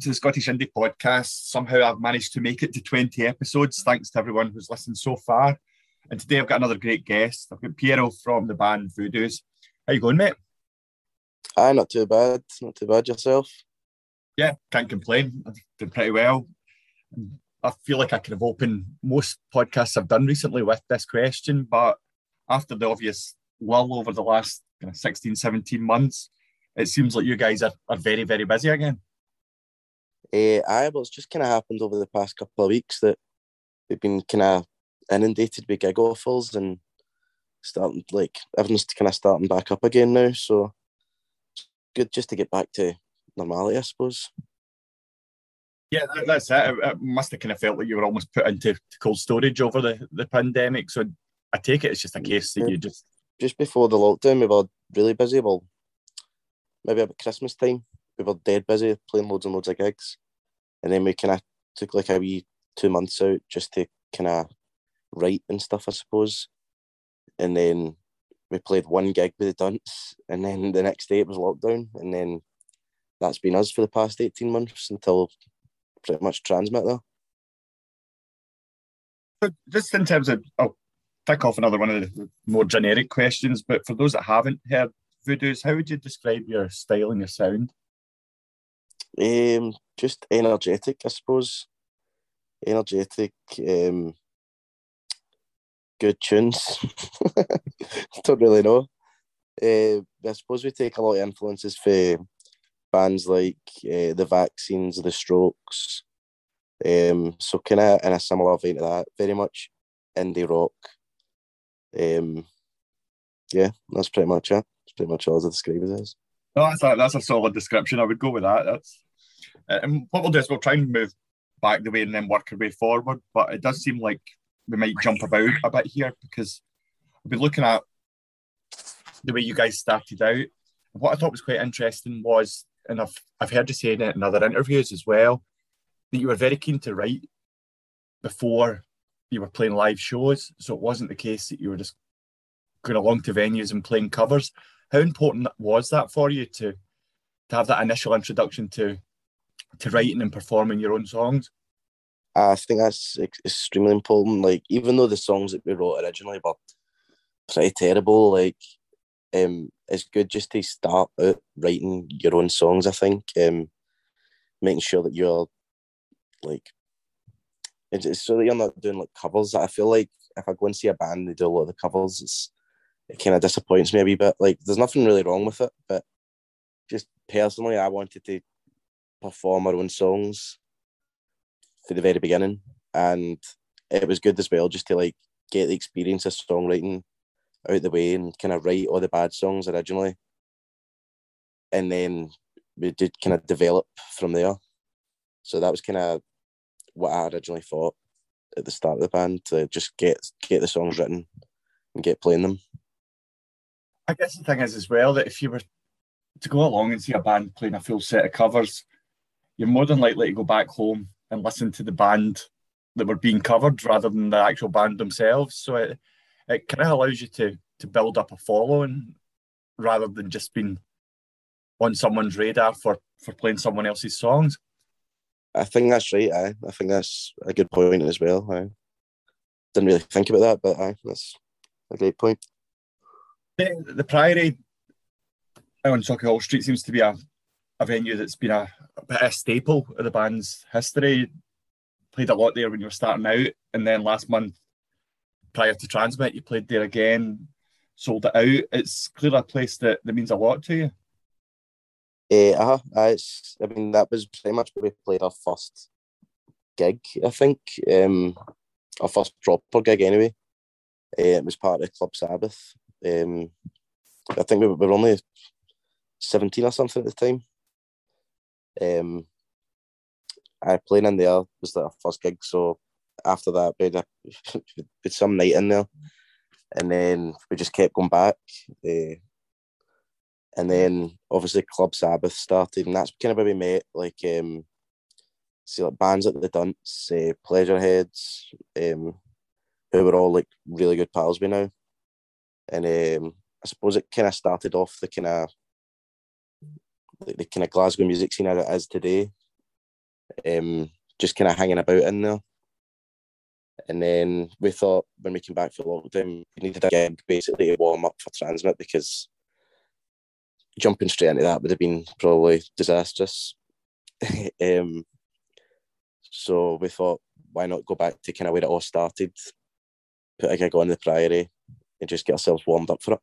welcome to the Scottish Indie Podcast. Somehow I've managed to make it to 20 episodes, thanks to everyone who's listened so far. And today I've got another great guest. I've got Piero from the band Voodoos. How you going, mate? Aye, not too bad. Not too bad yourself. Yeah, can't complain. I've done pretty well. I feel like I could have opened most podcasts I've done recently with this question, but after the obvious lull over the last kind of 16, 17 months, it seems like you guys are, are very, very busy again. Uh, aye, but it's just kind of happened over the past couple of weeks that we've been kind of inundated with gig offers and starting like everyone's kind of starting back up again now. So it's good just to get back to normality, I suppose. Yeah, that's it. It, it must have kind of felt like you were almost put into cold storage over the, the pandemic. So I take it it's just a case that you just just before the lockdown, we were really busy. Well, maybe about Christmas time, we were dead busy playing loads and loads of gigs, and then we kind of took like a wee two months out just to kind of write and stuff, I suppose. And then we played one gig with the Dunts, and then the next day it was lockdown, and then that's been us for the past eighteen months until pretty much TRNSMT though. So just in terms of, oh, I'll tick off another one of the more generic questions, but for those that haven't heard Voodoos, how would you describe your style and your sound? Um, just energetic, I suppose. Energetic, um, good tunes. Don't really know. Uh, I suppose we take a lot of influences for bands like uh, the Vaccines, the Strokes. Um, so kind of in a similar vein to that, very much indie rock. Um, yeah, that's pretty much it. That's pretty much all I describe it as. No, that's a, that's a solid description. I would go with that. That's uh, and what we'll do is we'll try and move back the way and then work our way forward. But it does seem like we might jump about a bit here because I've been looking at the way you guys started out. What I thought was quite interesting was, and I've I've heard you saying it in other interviews as well, that you were very keen to write before you were playing live shows. So it wasn't the case that you were just going along to venues and playing covers. How important was that for you to to have that initial introduction to to writing and performing your own songs? I think that's extremely important. Like even though the songs that we wrote originally were pretty terrible, like um, it's good just to start out writing your own songs. I think um, making sure that you're like it's, so that you're not doing like covers. I feel like if I go and see a band, they do a lot of the covers. It's it kind of disappoints me a wee bit. Like there's nothing really wrong with it, but just personally, I wanted to perform our own songs for the very beginning, and it was good as well just to like get the experience of songwriting out the way and kind of write all the bad songs originally, and then we did kind of develop from there. So that was kind of what I originally thought at the start of the band to just get get the songs written and get playing them. I guess the thing is as well that if you were to go along and see a band playing a full set of covers, you're more than likely to go back home and listen to the band that were being covered rather than the actual band themselves. So it it kind of allows you to to build up a following rather than just being on someone's radar for for playing someone else's songs. I think that's right. I I think that's a good point as well. I didn't really think about that, but I that's a great point. The, the Priory on Sauchiehall Street seems to be a, a venue that's been a, a staple of the band's history. Played a lot there when you were starting out, and then last month, prior to TRNSMT, you played there again, sold it out. It's clearly a place that, that means a lot to you. Uh, uh-huh. it's, I mean, that was pretty much where we played our first gig, I think. Um, our first proper gig, anyway. Uh, it was part of Club Sabbath. Um, I think we were only 17 or something at the time. Um, I playing in there was the first gig, so after that we had, some night in there, and then we just kept going back. Uh, and then obviously Club Sabbath started, and that's kind of where we met. Like, um, see, like bands like the Dunts, uh, Pleasureheads, um, who were all like really good pals with now. And um, I suppose it kind of started off the kind of the, the kind of Glasgow music scene as it is today. um, just kind of hanging about in there. And then we thought when we came back for lockdown, we needed a gig basically to warm up for TRNSMT because jumping straight into that would have been probably disastrous. um, so we thought, why not go back to kind of where it all started, put a gig on the Priory, and just get ourselves warmed up for it.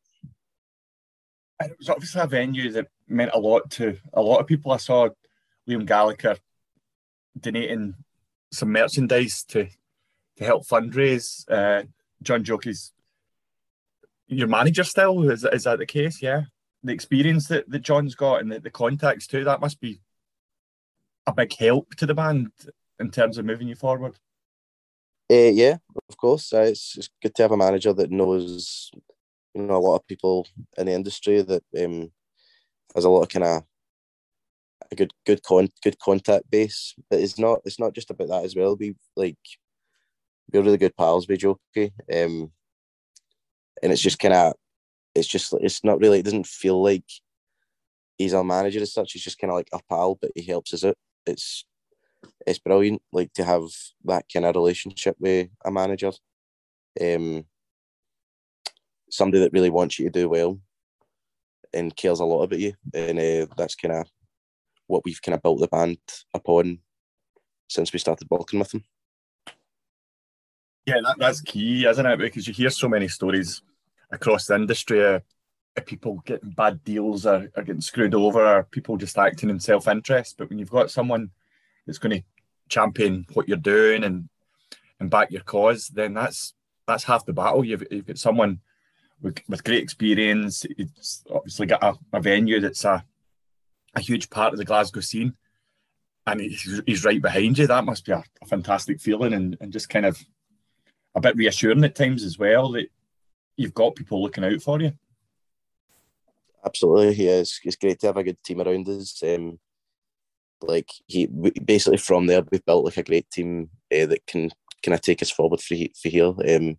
And it was obviously a venue that meant a lot to a lot of people. I saw Liam Gallagher donating some merchandise to to help fundraise. Uh, John Jokey's your manager still is, is that the case? Yeah, the experience that, that John's got and the, the contacts too that must be a big help to the band in terms of moving you forward. Uh, yeah, of course. Uh, it's, it's good to have a manager that knows, you know, a lot of people in the industry that um, has a lot of kind of a good good con good contact base. But it's not it's not just about that as well. We like we're really good pals with Jokey. Um, and it's just kind of it's just it's not really it doesn't feel like he's our manager as such. He's just kind of like a pal, but he helps us out. It's it's brilliant, like to have that kind of relationship with a manager. Um, somebody that really wants you to do well and cares a lot about you, and uh, that's kind of what we've kind of built the band upon since we started working with them. Yeah, that, that's key, isn't it? Because you hear so many stories across the industry of, of people getting bad deals or, or getting screwed over or people just acting in self interest. But when you've got someone that's going to champion what you're doing and and back your cause, then that's that's half the battle. You've, you've got someone with, with great experience. It's obviously got a, a venue that's a, a huge part of the Glasgow scene, and he's, he's right behind you. That must be a, a fantastic feeling and, and just kind of a bit reassuring at times as well that you've got people looking out for you. Absolutely, yeah. It's, it's great to have a good team around us. Um, like he basically from there we've built like a great team uh, that can kind of take us forward for, for here. Um,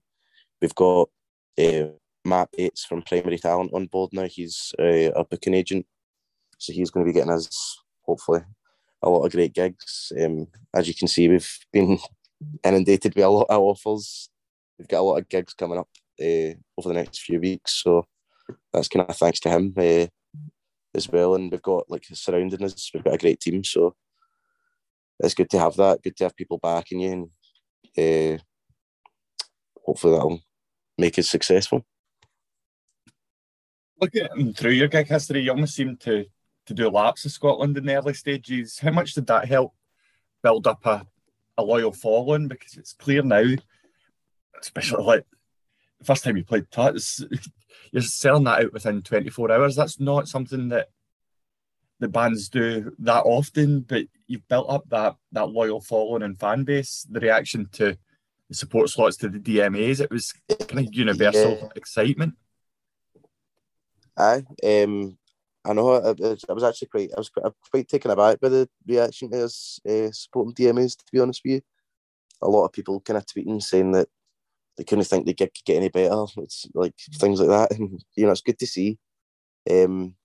we've got uh, Matt Bates from Primary Talent on board now. He's uh, a booking agent, so he's going to be getting us hopefully a lot of great gigs. Um, as you can see, we've been inundated with a lot of offers. We've got a lot of gigs coming up uh, over the next few weeks, so that's kind of thanks to him. Uh, as well. And we've got like surrounding us, we've got a great team. So it's good to have that. Good to have people backing you, and uh, hopefully that'll make it successful. Looking through your gig history, you almost seem to to do laps of Scotland in the early stages. How much did that help build up a, a loyal following? Because it's clear now, especially like the first time you played Tuts, you're selling that out within 24 hours. That's not something that the bands do that often, but you've built up that that loyal following and fan base. The reaction to the support slots to the DMAs, it was kind of universal yeah. excitement. Aye, um, I know. I, I, was actually quite, I was quite, quite taken aback by the reaction to us uh, supporting DMAs. To be honest with you, a lot of people kind of tweeting saying that they couldn't think the gig could get any better. It's like things like that, and you know, it's good to see. Um,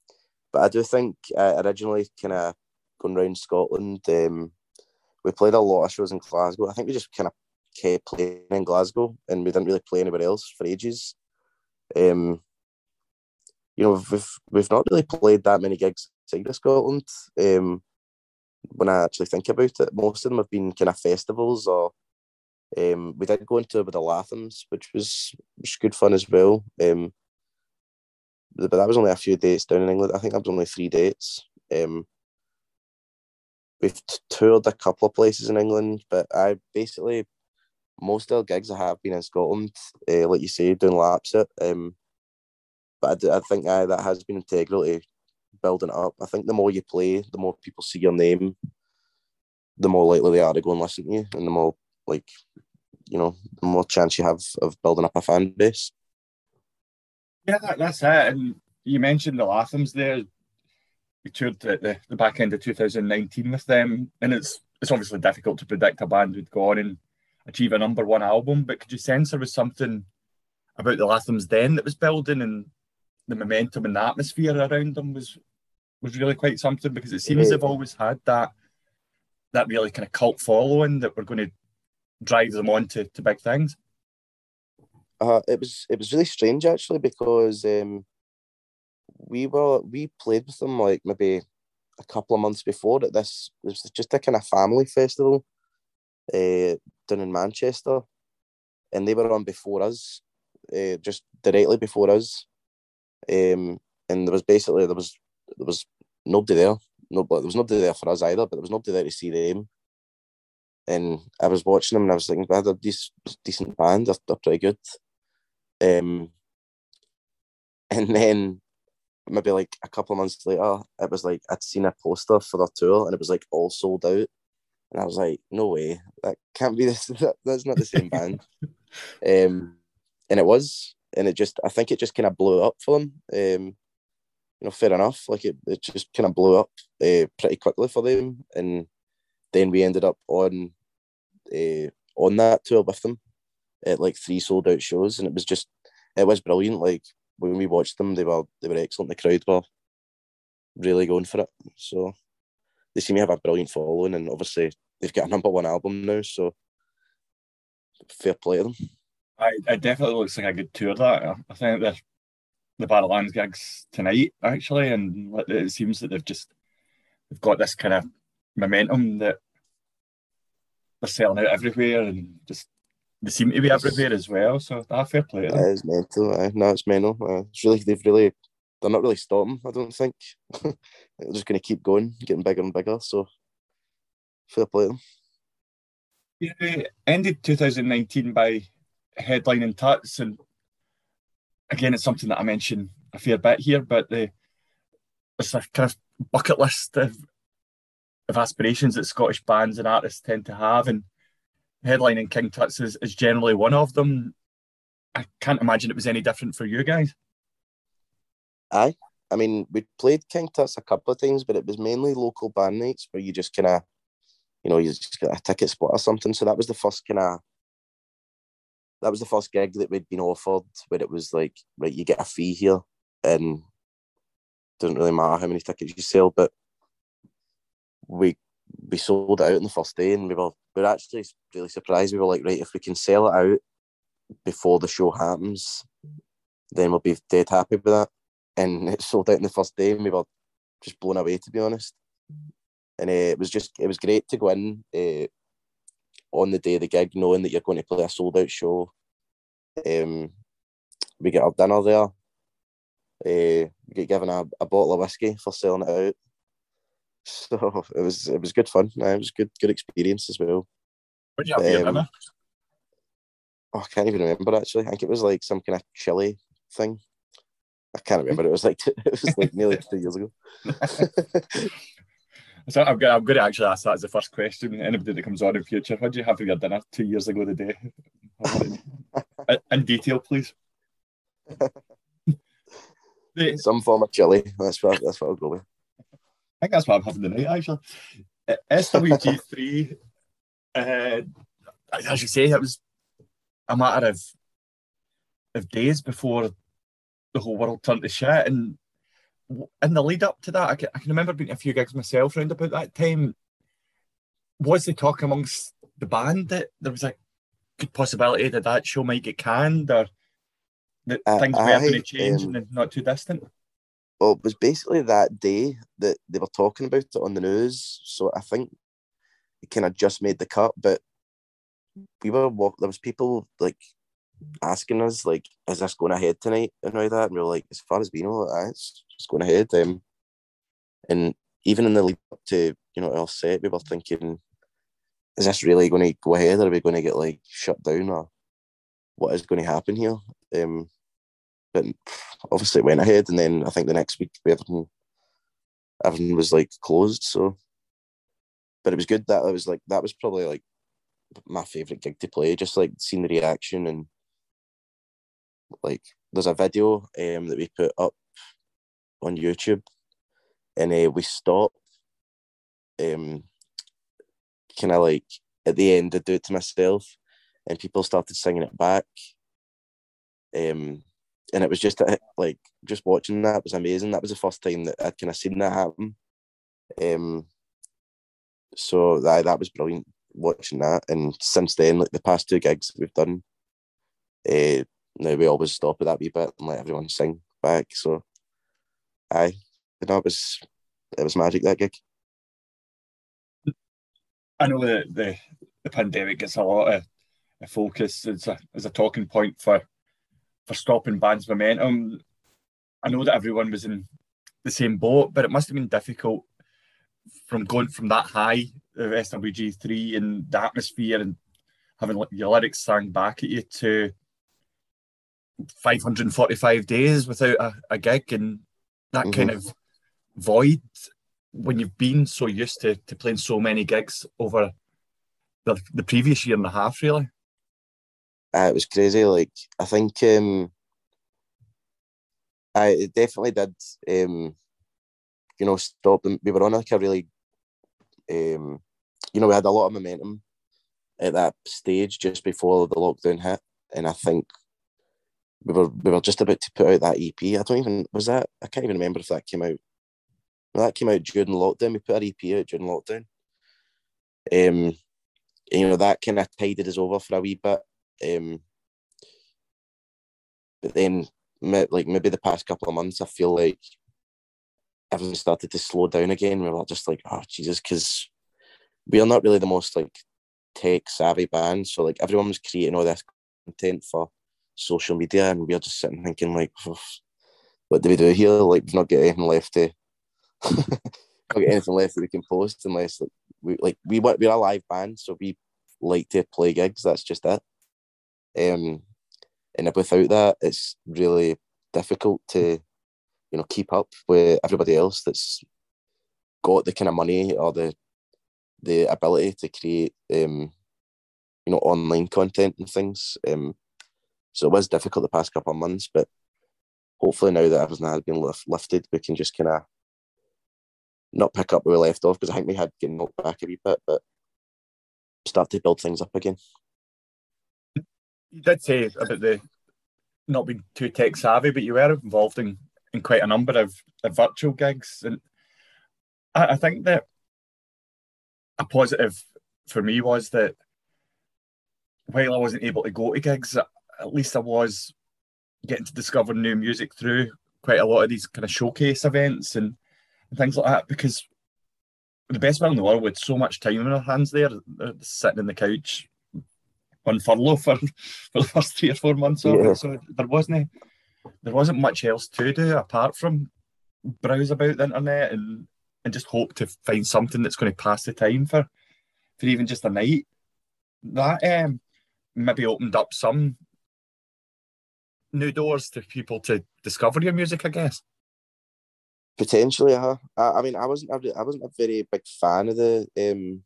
but I do think uh, originally, kind of going around Scotland, um, we played a lot of shows in Glasgow. I think we just kind of kept playing in Glasgow, and we didn't really play anywhere else for ages. Um, you know, we've we've not really played that many gigs outside of Scotland. Um, when I actually think about it, most of them have been kind of festivals or um, we did go into with the Lathums, which was, was good fun as well. Um, but that was only a few dates down in England. I think that was only three dates. Um, we've toured a couple of places in England, but I basically most of the gigs I have been in Scotland, uh, like you say, doing laps it. Um, but I, I think uh, that has been integral to building up. I think the more you play, the more people see your name, the more likely they are to go and listen to you, and the more like you know, the more chance you have of building up a fan base. Yeah, that, that's it. And you mentioned the Lathums there. We toured at the, the back end of 2019 with them, and it's it's obviously difficult to predict a band would go on and achieve a number one album. But could you sense there was something about the Lathums then that was building, and the momentum and the atmosphere around them was was really quite something because it seems yeah. they've always had that that really kind of cult following that we're going to drive them on to, to big things? Uh, it was it was really strange actually because um, we were we played with them like maybe a couple of months before at this it was just a kind of family festival uh, down in Manchester, and they were on before us, uh, just directly before us, um, and there was basically there was there was nobody there, no, there was nobody there for us either, but there was nobody there to see them. And I was watching them and I was thinking, well, they're this decent band, they're, they're pretty good. Um, and then maybe like a couple of months later, it was like I'd seen a poster for their tour and it was like all sold out. And I was like, no way, that can't be this. That, that's not the same band. Um, and it was, and it just, I think it just kind of blew up for them. Um, you know, fair enough. Like it, it just kind of blew up uh, pretty quickly for them, and then we ended up on uh, on that tour with them at like three sold out shows, and it was just, it was brilliant. Like when we watched them, they were they were excellent. The crowd were really going for it. So they seem to have a brilliant following, and obviously they've got a number one album now. So fair play to them. I, it definitely looks like a good tour. That I think the the Barrowlands gigs tonight actually, and it seems that they've just they've got this kind of momentum that they're selling out everywhere, and just they seem to be everywhere as well. So that fair play. It is mental. Uh, no, it's mental. Uh, it's really they've really they're not really stopping. I don't think they're just going to keep going, getting bigger and bigger. So fair play them. Yeah, ended 2019 by headlining Tuts, and again, it's something that I mentioned a fair bit here, but the it's a kind of bucket list of, of aspirations that Scottish bands and artists tend to have, and headlining King Tuts is, is generally one of them. I can't imagine it was any different for you guys. Aye. I mean, we played King Tuts a couple of times, but it was mainly local band nights where you just kind of, you know, you just got a ticket spot or something. So that was the first kind of, that was the first gig that we'd been offered where it was like, right, you get a fee here and doesn't really matter how many tickets you sell, but we we sold it out on the first day and we were we were actually really surprised. We were like, right, if we can sell it out before the show happens, then we'll be dead happy with that. And it sold out in the first day, and we were just blown away, to be honest. And uh, it was just, it was great to go in uh, on the day of the gig, knowing that you're going to play a sold out show. Um, we get our dinner there. Uh, we get given a, a bottle of whiskey for selling it out. So it was it was good fun. It was good good experience as well. What did you have for um, dinner? Oh, I can't even remember actually. I think it was like some kind of chili thing. I can't remember. It was like it was like nearly two years ago. so I'm going, I'm going to actually ask that as the first question. Anybody that comes on in future, what did you have for your dinner two years ago today? in detail, please. Some form of chili. That's what that's what I'll go with. I think that's what I'm having tonight, actually. Uh, SWG3, uh, as you say, it was a matter of of days before the whole world turned to shit. And in the lead up to that, I can, I can remember being a few gigs myself around about that time. Was the talk amongst the band that there was a good possibility that that show might get canned or that uh, things were going to change um, and not too distant? Well, it was basically that day that they were talking about it on the news. So I think it kind of just made the cut. But we were there was people like asking us like, "Is this going ahead tonight?" and all that, and we were like, "As far as we know, it's just going ahead." Um, and even in the lead up to you know our set, we were thinking, "Is this really going to go ahead, or are we going to get like shut down, or what is going to happen here?" Um, but obviously it went ahead, and then I think the next week everything everything was like closed. So, but it was good that it was like that was probably like my favorite gig to play. Just like seeing the reaction and like there's a video um that we put up on YouTube, and uh, we stopped um kind of like at the end to do it to myself, and people started singing it back. Um, and it was just uh, like just watching that was amazing. That was the first time that I'd kind of seen that happen. Um, so that that was brilliant watching that. And since then, like the past two gigs we've done, uh, now we always stop at that wee bit and let everyone sing back. So, aye, you know, it was it was magic that gig. I know the the, the pandemic gets a lot of focus as a as a talking point for for stopping bands' momentum. I know that everyone was in the same boat, but it must have been difficult from going from that high of SWG three and the atmosphere and having your lyrics sang back at you to 545 days without a, a gig and that mm-hmm. kind of void when you've been so used to, to playing so many gigs over the, the previous year and a half really uh, it was crazy like i think um i it definitely did um you know stop them we were on like a really um you know we had a lot of momentum at that stage just before the lockdown hit and i think we were we were just about to put out that EP. I don't even was that I can't even remember if that came out. Well, that came out during lockdown. We put our EP out during lockdown. Um, you know that kind of tided us over for a wee bit. Um, but then, like maybe the past couple of months, I feel like everything started to slow down again. We were just like, oh Jesus, because we are not really the most like tech savvy band. So like everyone was creating all this content for social media, and we're just sitting thinking like, what do we do here? Like, we've not got anything left to, not got anything left that we can post unless like we like we we're a live band, so we like to play gigs. That's just it. Um, and without that, it's really difficult to, you know, keep up with everybody else that's got the kind of money or the the ability to create um, you know, online content and things. Um, so it was difficult the past couple of months, but hopefully now that everything has been lift, lifted, we can just kind of not pick up where we left off because I think we had getting knocked back a wee bit, but start to build things up again. You did say about the not being too tech savvy, but you were involved in, in quite a number of, of virtual gigs, and I, I think that a positive for me was that while I wasn't able to go to gigs, at least I was getting to discover new music through quite a lot of these kind of showcase events and, and things like that because the best band in the world with so much time in our hands there, uh, sitting in the couch on furlough for, for the first three or four months of yeah. it. So there wasn't there wasn't much else to do apart from browse about the internet and and just hope to find something that's going to pass the time for for even just a night. That um, maybe opened up some new doors to people to discover your music, I guess. Potentially, huh? I, I mean, I wasn't, I wasn't a very big fan of the um,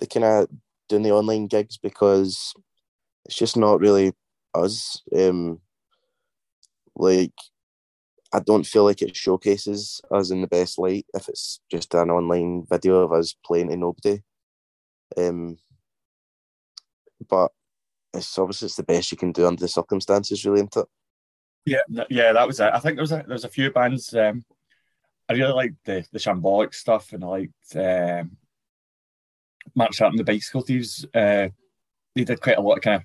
the kind of doing the online gigs because it's just not really us. Um, like, I don't feel like it showcases us in the best light if it's just an online video of us playing to nobody. Um, but it's obviously it's the best you can do under the circumstances, really, isn't it? Yeah, yeah, that was it. I think there was a there was a few bands. Um, I really liked the the Shambolic stuff, and I liked um, Mark Sharp and the Bicycle Thieves. Uh, they did quite a lot of kind of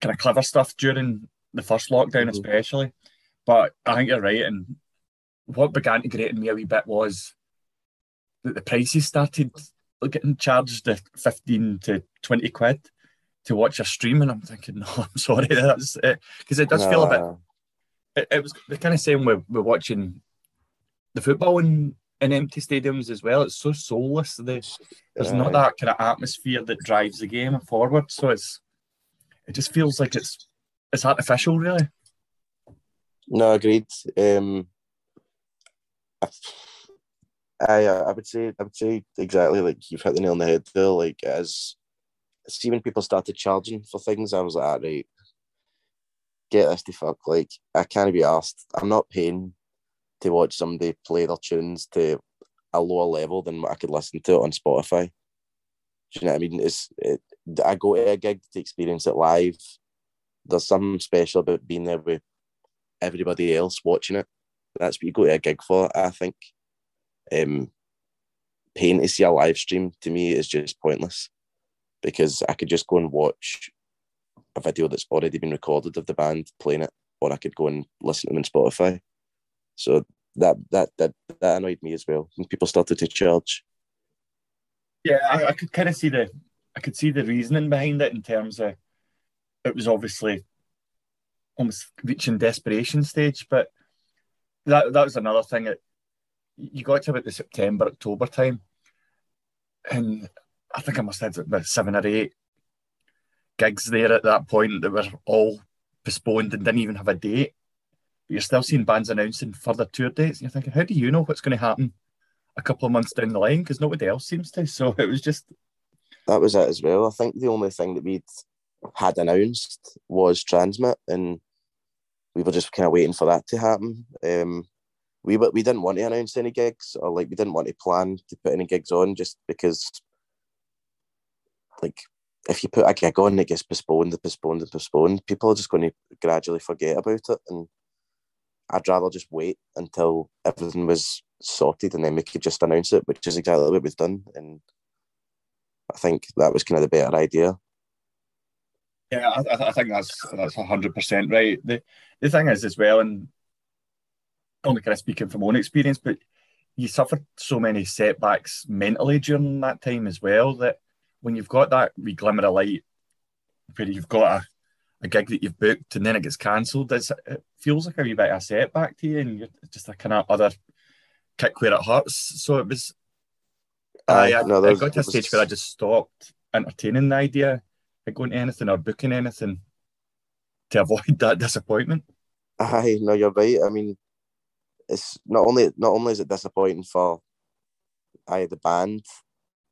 kind of clever stuff during the first lockdown, mm-hmm. especially. But I think you're right, and what began to grate me a wee bit was that the prices started getting charged at fifteen to twenty quid to watch a stream, and I'm thinking, no, I'm sorry, that's because it, it does feel a bit. It, it was the kind of same with, with watching the football in, in empty stadiums as well. It's so soulless. There's, there's not that kind of atmosphere that drives the game forward. So it's it just feels like it's it's artificial, really. No, agreed. Um, I I would say I would say exactly like you've hit the nail on the head there. Like as see when people started charging for things, I was like, ah, right, get this to fuck. Like, I can't be asked. I'm not paying to watch somebody play their tunes to a lower level than what I could listen to it on Spotify. Do you know what I mean? It's it, I go to a gig to experience it live. There's something special about being there with everybody else watching it. That's what you go to a gig for, I think. Um, paying to see a live stream to me is just pointless because I could just go and watch a video that's already been recorded of the band playing it, or I could go and listen to them on Spotify. So that that that that annoyed me as well when people started to charge. Yeah, I, I could kind of see the I could see the reasoning behind it in terms of it was obviously almost reaching desperation stage, but that that was another thing that you got to about the September October time, and I think I must have had about seven or eight gigs there at that point that were all postponed and didn't even have a date. But you're still seeing bands announcing further tour dates, and you're thinking, how do you know what's going to happen a couple of months down the line? Because nobody else seems to. So it was just that was it as well. I think the only thing that we'd had announced was TRNSMT, and we were just kind of waiting for that to happen. Um, we we didn't want to announce any gigs, or like we didn't want to plan to put any gigs on, just because, like, if you put a gig on, it gets postponed and postponed and postponed. People are just going to gradually forget about it, and I'd rather just wait until everything was sorted, and then we could just announce it, which is exactly what we've done. And I think that was kind of the better idea. Yeah, I, I think that's that's hundred percent right. The the thing is as well, and only kind of speaking from own experience, but you suffered so many setbacks mentally during that time as well that when you've got that wee glimmer of light where you've got a, a gig that you've booked and then it gets cancelled, it feels like a wee bit of a setback to you and you're just a kind of other kick where it hurts. So it was I, I, no, I got to a stage where I just stopped entertaining the idea of going to anything or booking anything to avoid that disappointment. Aye, no, you're right. I mean, it's not only not only is it disappointing for I the band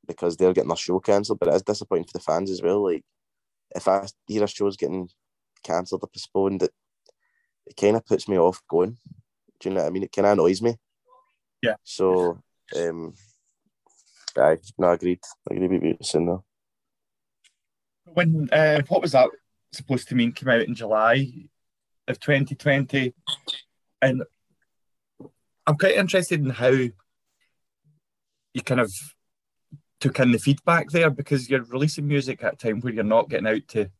because they're getting their show cancelled, but it is disappointing for the fans as well. Like if I hear a show's getting cancelled or postponed, it it kind of puts me off going. Do you know what I mean? It kind of annoys me. Yeah. So um, I no, agreed. I agree with you saying. When uh, what was that supposed to mean? Came out in July of 2020, and I'm quite interested in how you kind of took in the feedback there because you're releasing music at a time where you're not getting out to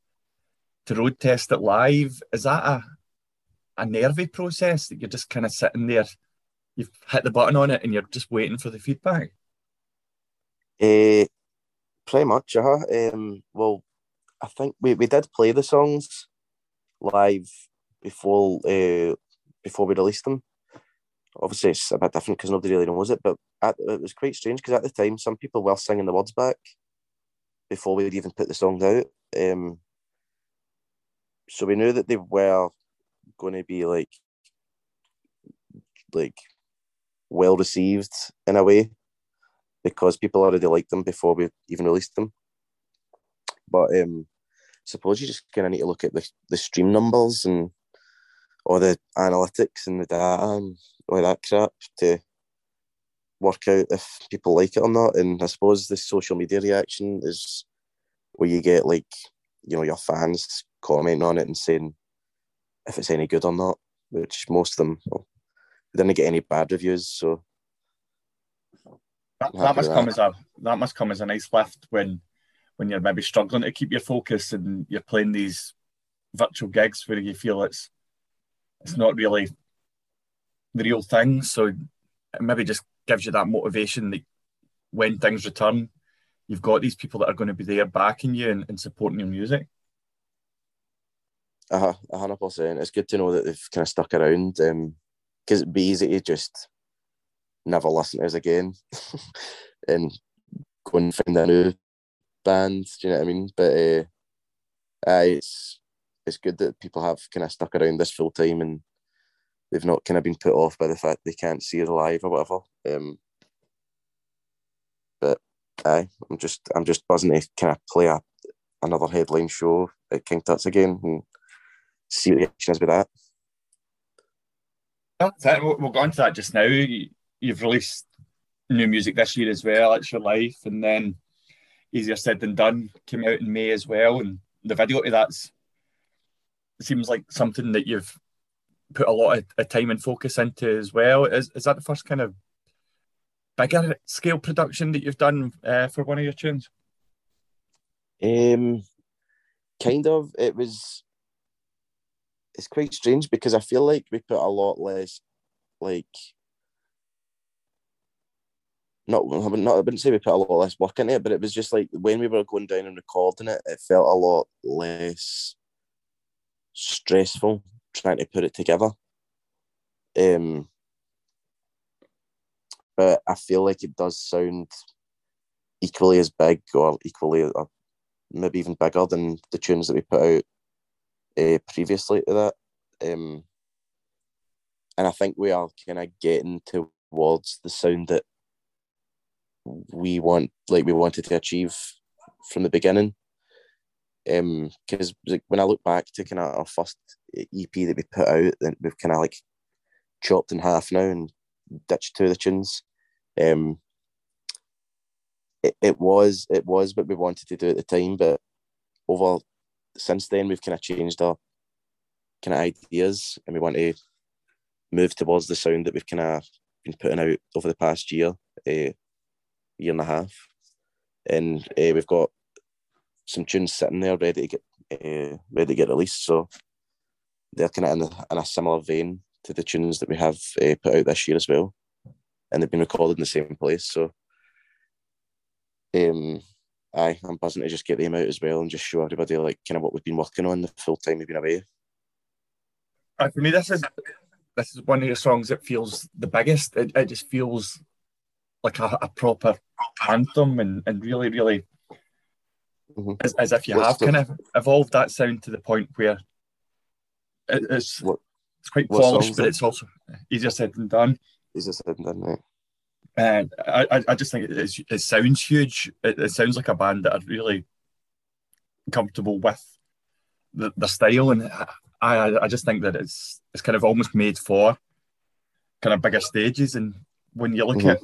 to road test it live. Is that a a nervy process that you're just kind of sitting there? You've hit the button on it and you're just waiting for the feedback. Uh, pretty much, uh um, well, I think we, we did play the songs live before uh, before we released them. Obviously, it's a bit different because nobody really knows it, but at, it was quite strange because at the time, some people were singing the words back before we'd even put the songs out. Um, so we knew that they were going to be like like well received in a way because people already liked them before we even released them. But um, suppose you just kind of need to look at the, the stream numbers and all the analytics and the data and all that crap to work out if people like it or not. And I suppose the social media reaction is where you get like, you know, your fans commenting on it and saying if it's any good or not, which most of them well, didn't get any bad reviews. So that, that must come as a that must come as a nice lift when when you're maybe struggling to keep your focus and you're playing these virtual gigs where you feel it's it's not really the real thing. So it maybe just gives you that motivation that when things return, you've got these people that are going to be there backing you and, and supporting your music. Uh huh, hundred percent. It's good to know that they've kind of stuck around because um, it'd be easy to just never listen to us again and go and find a new band. Do you know what I mean? But uh, uh, it's it's good that people have kind of stuck around this full time and they've not kind of been put off by the fact they can't see us live or whatever. Um, but aye, I'm just I'm just buzzing to kind of play a, another headline show at King Tut's again and see what the action is with that. We'll, we'll go on to that just now you've released new music this year as well. It's your life, and then easier said than done came out in May as well, and the video to that's seems like something that you've put a lot of, time and focus into as well. Is is that the first kind of bigger scale production that you've done uh, for one of your tunes? Um, kind of. It was. It's quite strange because I feel like we put a lot less, like. Not, not, I wouldn't say we put a lot less work into it, but it was just like when we were going down and recording it, it felt a lot less stressful trying to put it together. Um, but I feel like it does sound equally as big or equally or maybe even bigger than the tunes that we put out uh, previously to that. Um, and I think we are kind of getting towards the sound that we want, like we wanted to achieve from the beginning. Um, because like, when I look back to kind of our first EP that we put out, then we've kind of like chopped in half now and ditched two of the tunes. Um, it, it was it was what we wanted to do at the time, but over since then we've kind of changed our kind of ideas and we want to move towards the sound that we've kind of been putting out over the past year, uh, year and a half, and uh, we've got some tunes sitting there ready to get uh, ready to get released. So they're kind of in a, in a similar vein to the tunes that we have uh, put out this year as well, and they've been recorded in the same place. So, um, I I'm buzzing to just get them out as well and just show everybody like kind of what we've been working on the full time we've been away. Uh, for me, this is this is one of the songs that feels the biggest. It, it just feels like a, a proper anthem and, and really, really mm-hmm. as, as if you What's have the... kind of evolved that sound to the point where it, it's what, it's quite polished, but it's also easier said than done. Easier said than done, right? And I, I just think it, it sounds huge. It, it, sounds like a band that are really comfortable with the, the style, and I, I just think that it's it's kind of almost made for kind of bigger stages. And when you look mm-hmm. at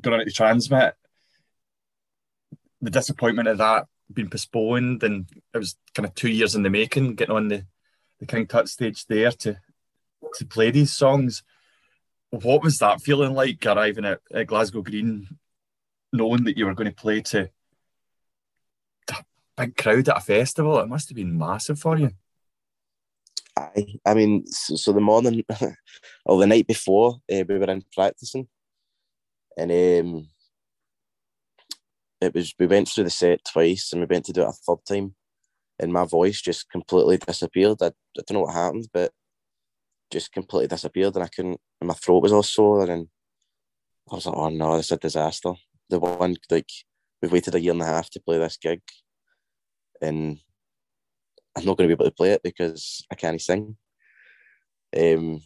going to TRNSMT, the disappointment of that being postponed, and it was kind of two years in the making, getting on the, the King Tut stage there to to play these songs. What was that feeling like arriving at, at Glasgow Green, knowing that you were going to play to a big crowd at a festival? It must have been massive for you. I, I mean, so, so the morning or the night before, uh, we were in practicing, and um, it was we went through the set twice and we went to do it a third time and my voice just completely disappeared. I, I don't know what happened, but just completely disappeared and I couldn't and my throat was all sore and I was like, oh no, this is a disaster. The one like we've waited a year and a half to play this gig and I'm not going to be able to play it because I can't sing. Um,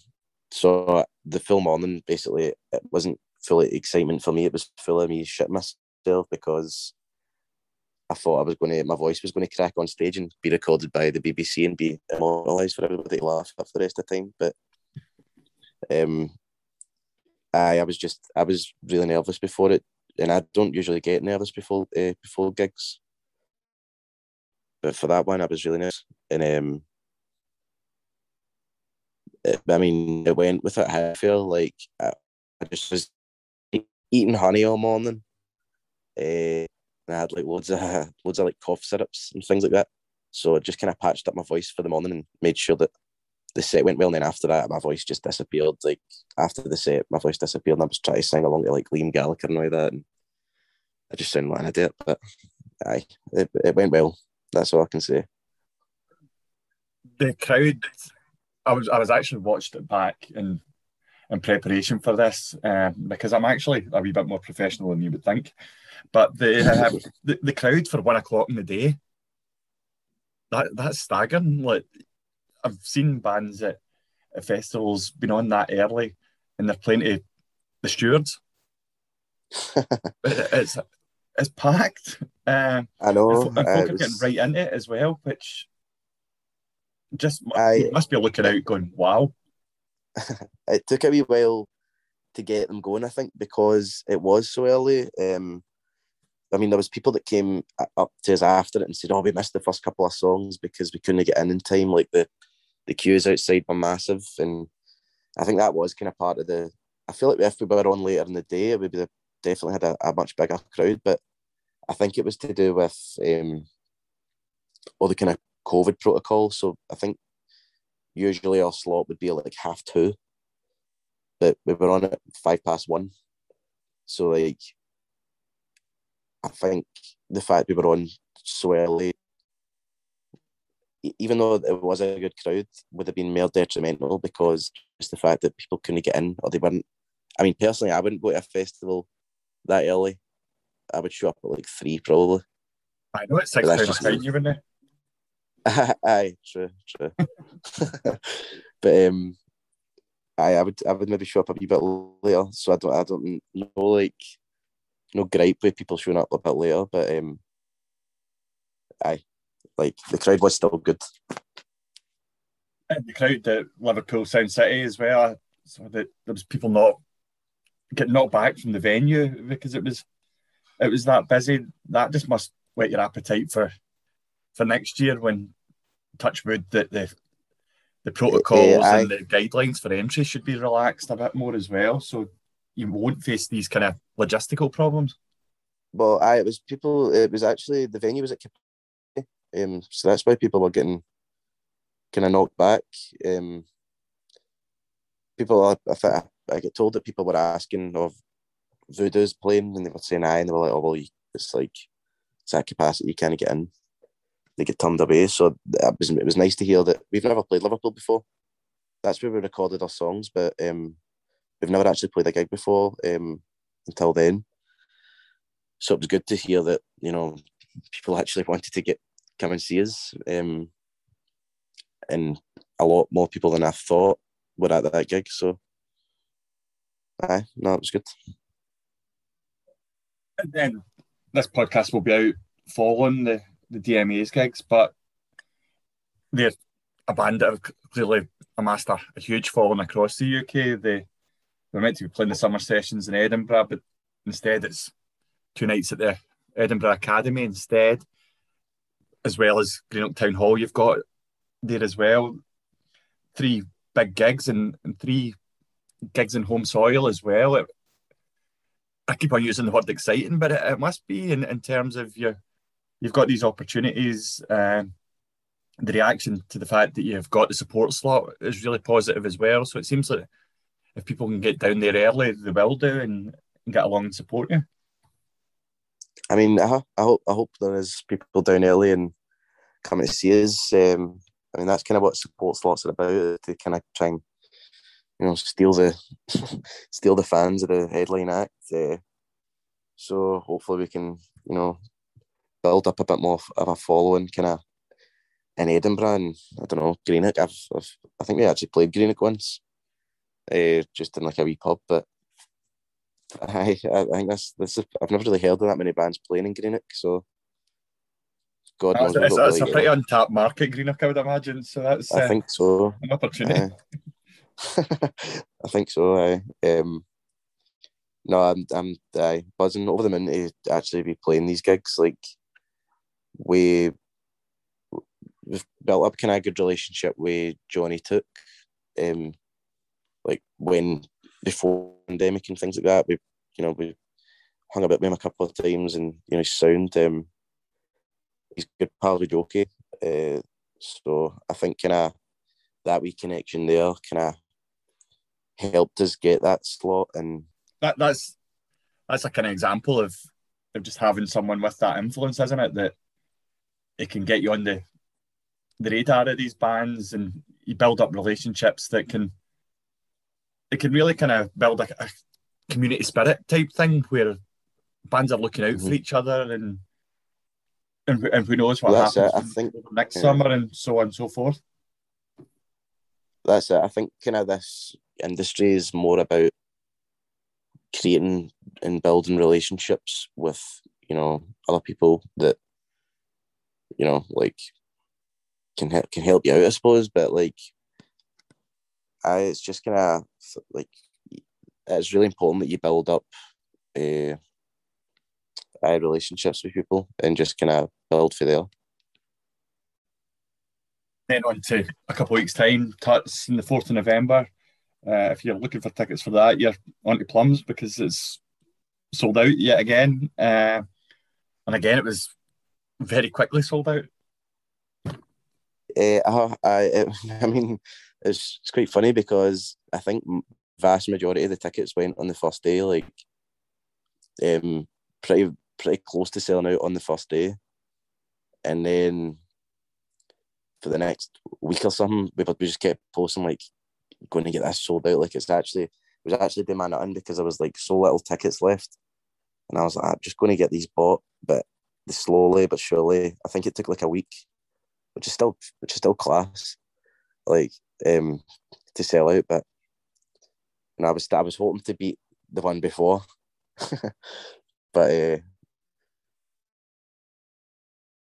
so the full morning basically it wasn't full of excitement for me. It was full of me myself myself because I thought I was going to, my voice was going to crack on stage and be recorded by the BBC and be immortalised for everybody to laugh at for the rest of the time. But um, I, I was just, I was really nervous before it, and I don't usually get nervous before uh, before gigs. But for that one, I was really nervous, and um, it, I mean, it went without how I feel like I, I just was eating honey all morning uh, I had like loads of loads of like cough syrups and things like that. So I just kind of patched up my voice for the morning and made sure that the set went well. And then after that, my voice just disappeared. Like after the set, my voice disappeared, and I was trying to sing along to like Liam Gallagher and all that. And I just sounded like an idiot, but aye, it, it went well. That's all I can say. The crowd, I was I was actually watched it back and in preparation for this um, because I'm actually a wee bit more professional than you would think. But the, uh, the, the crowd for one o'clock in the day, that that's staggering. Like I've seen bands at, at festivals been on that early, and they're playing to the stewards. it's it's packed. Um, I know. And, folk are getting right into it as well, which just I, must be looking out, going, "Wow." it took a wee while to get them going, I think, because it was so early. Um, I mean, there was people that came up to us after it and said, "Oh, we missed the first couple of songs because we couldn't get in in time. Like the the queues outside were massive, and I think that was kind of part of the I feel like if we were on later in the day, it would be definitely had a, a much bigger crowd. But I think it was to do with um, all the kind of COVID protocol. So I think usually our slot would be like half two, but we were on at five past one. So like, I think the fact we were on so early, even though it was a good crowd, would have been more detrimental because it's the fact that people couldn't get in or they weren't. I mean, personally, I wouldn't go to a festival that early. I would show up at like three probably. I know it's six times behind you, wouldn't it? Aye, true, true. but um, I, I would, I would maybe show up a wee bit later. So I don't, I don't know, like, no gripe with people showing up a bit later. But um, aye, like the crowd was still good. And the crowd at Liverpool Sound City as well. So that there was people not get knocked back from the venue because it was it was that busy. That just must whet your appetite for for next year when touch wood that the the protocols uh, and the guidelines for entry should be relaxed a bit more as well. So you won't face these kind of logistical problems. Well, I it was people. It was actually the venue was at Capacity, um, so that's why people were getting kind of knocked back. Um, people, I, I, I get told that people were asking of Voodoo's playing, and they were saying aye, and they were like, oh well, it's like it's that capacity, you can't get in. They get turned away, so that was it was nice to hear that we've never played Liverpool before. That's where we recorded our songs, but um, we've never actually played a gig before um, until then. So it was good to hear that you know people actually wanted to get come and see us, um, and a lot more people than I thought were at that gig. So, aye, no, it was good. And then this podcast will be out following the, the DMA's gigs, but they're a band that have clearly amassed a, a huge following across the UK. They were meant to be playing the summer sessions in Edinburgh, but instead it's two nights at the Edinburgh Academy instead, as well as Greenock Town Hall. You've got there as well. Three big gigs and, and three gigs in home soil as well. It, I keep on using the word exciting, but it, it must be in, in terms of you. You've got these opportunities. Um, the reaction to the fact that you've got the support slot is really positive as well. So it seems like if people can get down there early, they will do and, and get along and support you. I mean, I, I hope I hope there is people down early and coming to see us. Um, I mean, that's kind of what support slots are about to kind of try and you know steal the steal the fans of the headline act. Uh, so hopefully we can you know build up a bit more of a following kind of in Edinburgh and I don't know Greenock. I've, I've I think we actually played Greenock once, uh, just in like a wee pub. But I I think that's this is, I've never really heard of that many bands playing in Greenock. So God knows. It's, it's, a pretty untapped market, Greenock, I would imagine. So that's I uh, think so. An opportunity. Uh, I think so. I um, no, I'm I'm I buzzing over the moon to actually be playing these gigs. Like we we've built up kind of a good relationship with Johnny Took. Um, like when before pandemic and things like that, we you know we hung about with him a couple of times, and you know his sound. Um, he's good pal with Jokey. Uh, so I think kind of that wee connection there kind of helped us get that slot and that that's that's a kind of example of of just having someone with that influence, isn't it? That it can get you on the the radar of these bands and you build up relationships that can it can really kind of build a, a community spirit type thing where bands are looking out mm-hmm. for each other and and, and who knows what happens it. I think next yeah. summer and so on and so forth. That's it. I think kind of this industry is more about creating and building relationships with you know other people that you know like can help can help you out, I suppose. But like, I it's just kind of like it's really important that you build up uh, uh, relationships with people and just kind of build for there. Then on to a couple of weeks' time, Tuts in the 4th of November Uh, if you're looking for tickets for that, you're on to Plums because it's sold out yet again. Uh, and again, it was very quickly sold out. Uh, I, I mean, it's, it's quite funny because I think vast majority of the tickets went on the first day, like um, pretty pretty close to selling out on the first day, and then for the next week or something, we, we just kept posting like going to get this sold out. Like it's actually it was actually demanding in because there was like so little tickets left, and I was like, I'm just going to get these bought, but slowly but surely. I think it took like a week, which is still which is still class, like um to sell out. But and I was I was hoping to beat the one before, but uh,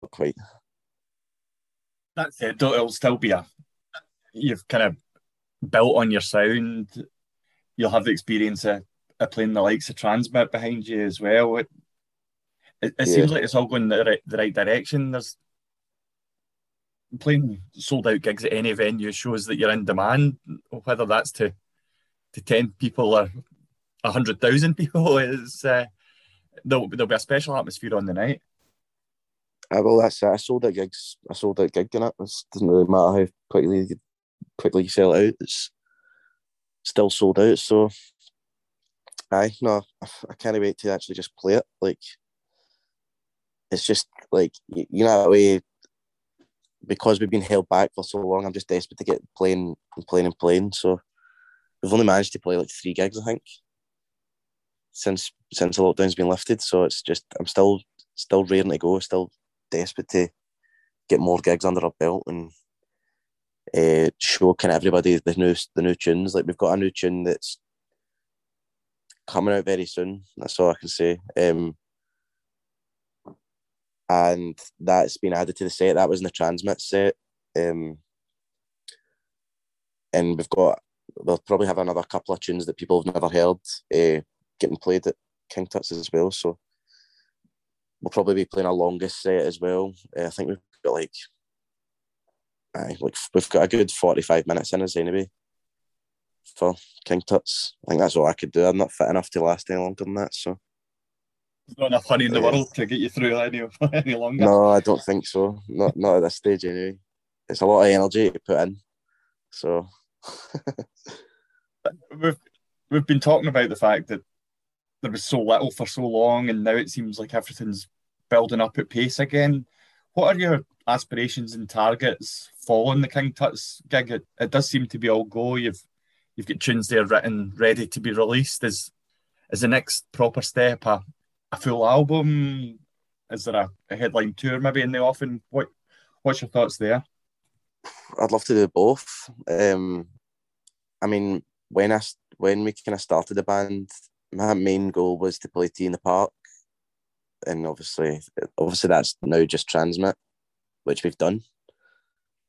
not quite. That's it. It'll still be a you've kind of built on your sound. You'll have the experience of, of playing the likes of TRNSMT behind you as well. It, it, it yeah. seems like it's all going the right, the right direction. There's playing sold out gigs at any venue shows that you're in demand, whether that's to to ten people or hundred thousand people is uh, there'll, there'll be a special atmosphere on the night. Uh, well, that's. I sold out gigs. I sold out gig in it. Doesn't really matter how quickly quickly you sell it out. It's still sold out. So, I no, I can't wait to actually just play it. Like, it's just like you know that way. Because we've been held back for so long, I'm just desperate to get playing and playing and playing. So, we've only managed to play like three gigs, I think, since since the lockdown's been lifted. So it's just I'm still still raring to go, still desperate to get more gigs under our belt and uh, show kind of everybody the new the new tunes. Like we've got a new tune that's coming out very soon. That's all I can say. Um, and that's been added to the set. That was in the TRNSMT set. Um, and we've got we'll probably have another couple of tunes that people have never heard uh, getting played at King Tut's as well. So we'll probably be playing our longest set as well. Uh, I think we've got like Aye, like we've got a good forty-five minutes in us anyway for King Tut's. I think that's all I could do. I'm not fit enough to last any longer than that. So not enough honey in the world to get you through any any longer. No, I don't think so. Not not at this stage anyway. It's a lot of energy to put in. So we've we've been talking about the fact that there was so little for so long, and now it seems like everything's building up at pace again. What are your aspirations and targets following the King Tut's gig? It, it does seem to be all go. You've you've got tunes there written, ready to be released. Is is the next proper step a, a full album? Is there a, a headline tour maybe in the offing? What what's your thoughts there? I'd love to do both. Um, I mean, when I when we kind of started the band, my main goal was to play T in the Park, and obviously, obviously that's now just TRNSMT which we've done.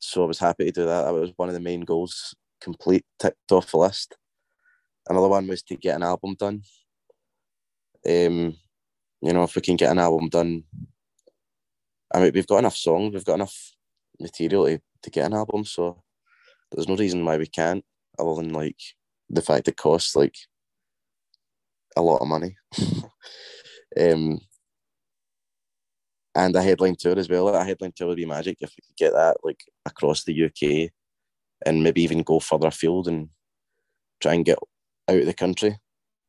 So I was happy to do that. That was one of the main goals, complete ticked off the list. Another one was to get an album done. Um, you know, if we can get an album done, I mean, we've got enough songs, we've got enough material to, to get an album, so there's no reason why we can't, other than like the fact it costs like a lot of money. um, and a headline tour as well. A headline tour would be magic if we could get that like across the UK and maybe even go further afield and try and get out of the country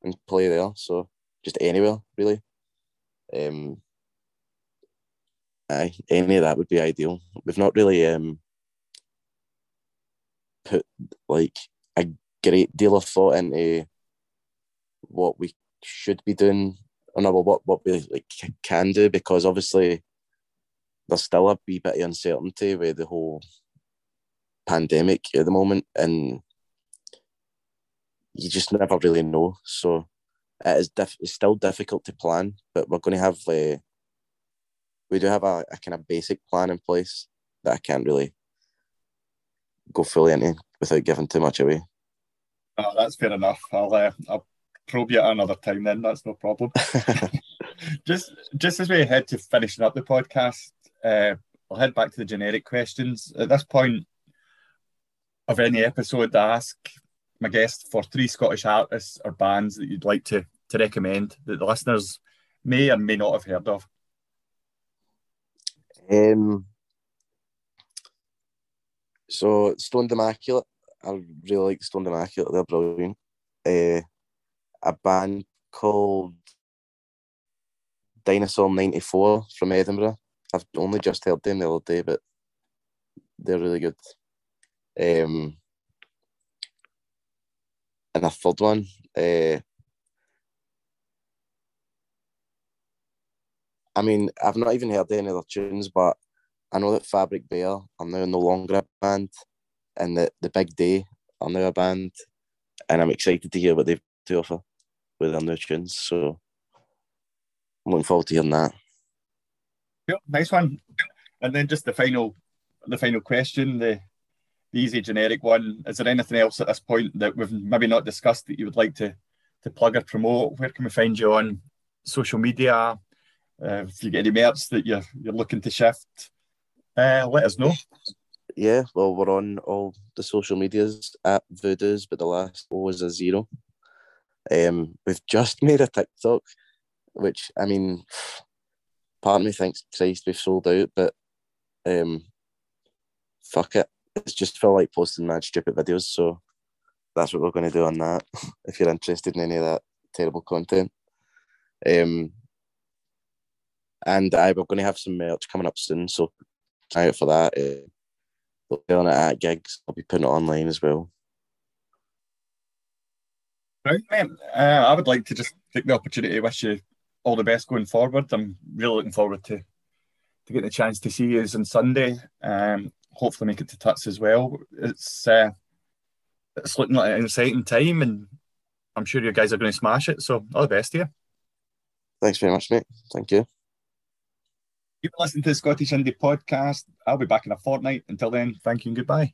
and play there. So just anywhere really. Um, aye, any of that would be ideal. We've not really um put like a great deal of thought into what we should be doing or no, what what we like can do because obviously there's still a wee bit of uncertainty with the whole pandemic at the moment, and you just never really know. So it is diff- it's still difficult to plan, but we're going to have uh, we do have a, a kind of basic plan in place that I can't really go fully into without giving too much away. Oh, that's fair enough. I'll uh, I'll probe you at another time then. That's no problem. just just as we head to finishing up the podcast, uh, I'll head back to the generic questions. At this point of any episode, I ask my guest for three Scottish artists or bands that you'd like to to recommend that the listeners may or may not have heard of. Um, so Stoned Immaculate, I really like Stoned Immaculate. They're brilliant. Uh, a band called Dinosaur '94 from Edinburgh. I've only just heard them the other day, but they're really good. Um, and a third one, uh, I mean, I've not even heard any other tunes, but I know that Fabric Bear are now no longer a band, and that the Big Day are now a band, and I'm excited to hear what they've to offer with their new tunes. So I'm looking forward to hearing that. Yep, nice one. And then just the final, the final question, the, the easy generic one. Is there anything else at this point that we've maybe not discussed that you would like to to plug or promote? Where can we find you on social media? Uh, if you get any merch that you're you're looking to shift, uh, let us know. Yeah, well, we're on all the social medias at Voodoos, but the last O is a zero. Um, we've just made a TikTok, which I mean, part of me thinks Christ we've sold out, but um, fuck it. It's just feel like posting mad stupid videos, so that's what we're going to do on that. if you're interested in any of that terrible content, um, and I we're going to have some merch coming up soon, so try out for that. Uh, we'll be on it at gigs. I'll be putting it online as well. Right, man. Uh, I would like to just take the opportunity to wish you all the best going forward. I'm really looking forward to to getting the chance to see you on Sunday. Um, hopefully make it to Tuts as well. It's uh, it's looking like an exciting time, and I'm sure you guys are going to smash it. So all the best to you. Thanks very much, mate. Thank you. You've been listening to the Scottish Indie Podcast. I'll be back in a fortnight. Until then, thank you and goodbye.